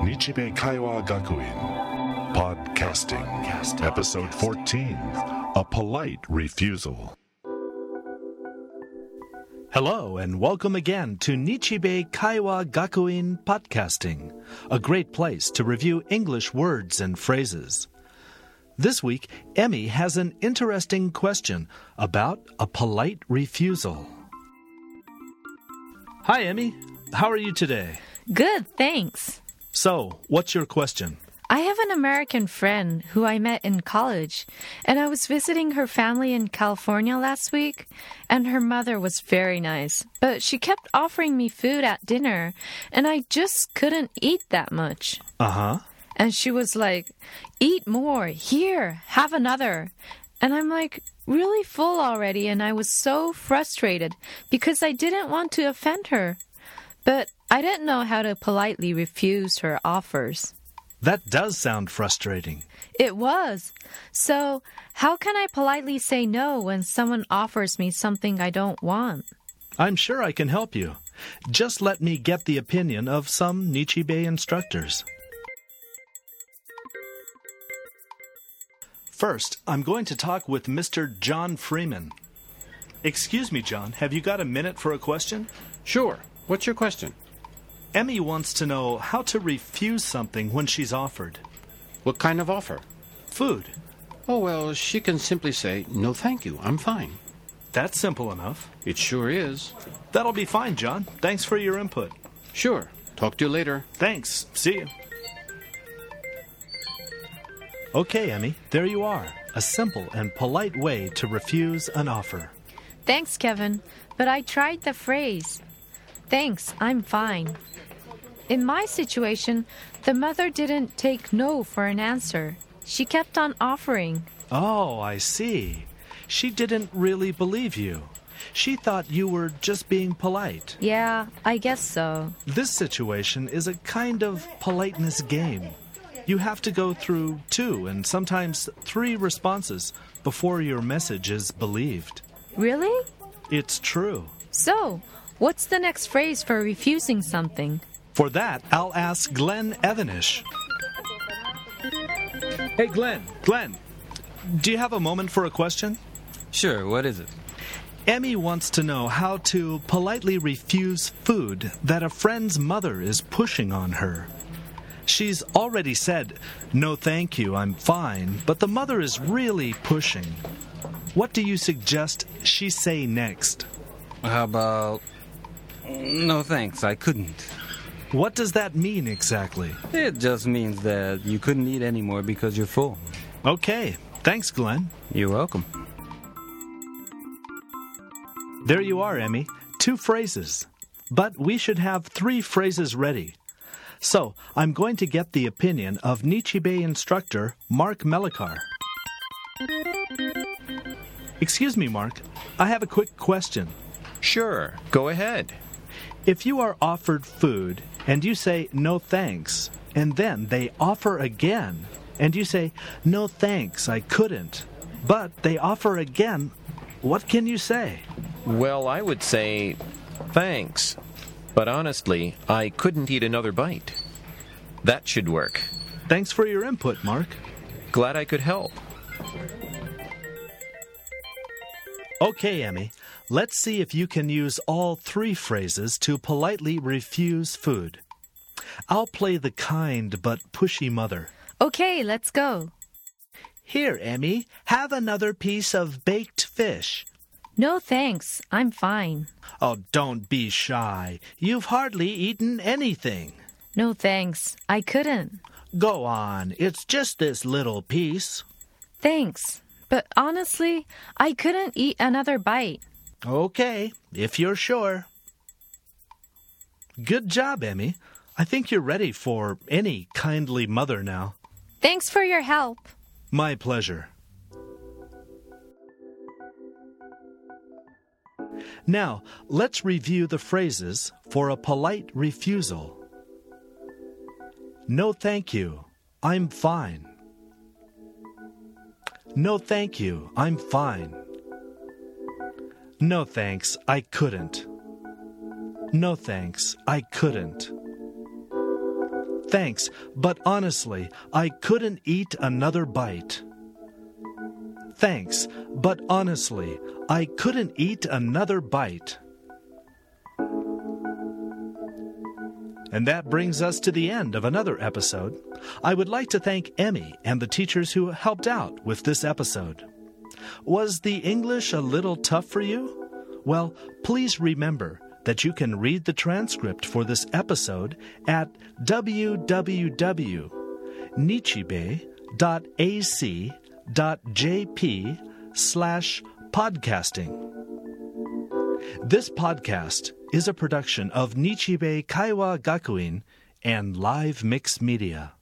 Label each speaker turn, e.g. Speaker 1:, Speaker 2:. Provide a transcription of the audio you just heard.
Speaker 1: Nichibei Kaiwa Gakuin Podcasting Episode 14 A Polite Refusal
Speaker 2: Hello and welcome again to Nichibei Kaiwa Gakuin Podcasting, a great place to review English words and phrases. This week, Emi has an interesting question about a polite refusal. Hi, Emi. How are you today?
Speaker 3: Good, thanks.
Speaker 2: So, what's your question?
Speaker 3: I have an American friend who I met in college, and I was visiting her family in California last week, and her mother was very nice, but she kept offering me food at dinner, and I just couldn't eat that much.
Speaker 2: Uh huh.
Speaker 3: And she was like, Eat more, here, have another. And I'm like, really full already, and I was so frustrated because I didn't want to offend her. But I didn't know how to politely refuse her offers.
Speaker 2: That does sound frustrating.
Speaker 3: It was. So, how can I politely say no when someone offers me something I don't want?
Speaker 2: I'm sure I can help you. Just let me get the opinion of some Nichibei instructors. First, I'm going to talk with Mr. John Freeman. Excuse me, John, have you got a minute for a question?
Speaker 4: Sure. What's your question?
Speaker 2: Emi wants to know how to refuse something when she's offered.
Speaker 4: What kind of offer?
Speaker 2: Food.
Speaker 4: Oh, well, she can simply say, no thank you, I'm fine.
Speaker 2: That's simple enough.
Speaker 4: It sure is.
Speaker 2: That'll be fine, John. Thanks for your input.
Speaker 4: Sure. Talk to you later.
Speaker 2: Thanks. See you. Okay, Emi, there you are. A simple and polite way to refuse an offer.
Speaker 3: Thanks, Kevin, but I tried the phrase. Thanks, I'm fine. In my situation, the mother didn't take no for an answer. She kept on offering.
Speaker 2: Oh, I see. She didn't really believe you. She thought you were just being polite.
Speaker 3: Yeah, I guess so.
Speaker 2: This situation is a kind of politeness game. You have to go through two and sometimes three responses before your message is believed.
Speaker 3: Really?
Speaker 2: It's true.
Speaker 3: So, what's the next phrase for refusing something?
Speaker 2: For that, I'll ask Glenn Evanish. Hey, Glenn. Glenn, do you have a moment for a question?
Speaker 5: Sure, what is it?
Speaker 2: Emi wants to know how to politely refuse food that a friend's mother is pushing on her. She's already said, No, thank you, I'm fine, but the mother is really pushing. What do you suggest she say next?
Speaker 5: How about. No thanks, I couldn't.
Speaker 2: What does that mean exactly?
Speaker 5: It just means that you couldn't eat anymore because you're full.
Speaker 2: Okay, thanks, Glenn.
Speaker 5: You're welcome.
Speaker 2: There you are, Emi. Two phrases. But we should have three phrases ready. So, I'm going to get the opinion of Nichibei instructor Mark Melikar. Excuse me, Mark. I have a quick question.
Speaker 6: Sure, go ahead.
Speaker 2: If you are offered food and you say no thanks, and then they offer again, and you say no thanks, I couldn't, but they offer again, what can you say?
Speaker 6: Well, I would say thanks, but honestly, I couldn't eat another bite. That should work.
Speaker 2: Thanks for your input, Mark.
Speaker 6: Glad I could help.
Speaker 2: Okay, Emi, let's see if you can use all three phrases to politely refuse food. I'll play the kind but pushy mother.
Speaker 3: Okay, let's go.
Speaker 2: Here, Emi, have another piece of baked fish.
Speaker 3: No thanks, I'm fine.
Speaker 2: Oh, don't be shy. You've hardly eaten anything.
Speaker 3: No thanks, I couldn't.
Speaker 2: Go on, it's just this little piece.
Speaker 3: Thanks, but honestly, I couldn't eat another bite.
Speaker 2: Okay, if you're sure. Good job, Emi. I think you're ready for any kindly mother now.
Speaker 3: Thanks for your help.
Speaker 2: My pleasure. Now, let's review the phrases for a polite refusal. No, thank you. I'm fine. No, thank you. I'm fine. No, thanks. I couldn't. No, thanks. I couldn't. Thanks, but honestly, I couldn't eat another bite. Thanks, but honestly, I couldn't eat another bite. And that brings us to the end of another episode. I would like to thank Emi and the teachers who helped out with this episode. Was the English a little tough for you? Well, please remember that you can read the transcript for this episode at www.nichibei.ac.jp slash podcasting. This podcast is a production of Nichibei Kaiwa Gakuin and Live Mix Media.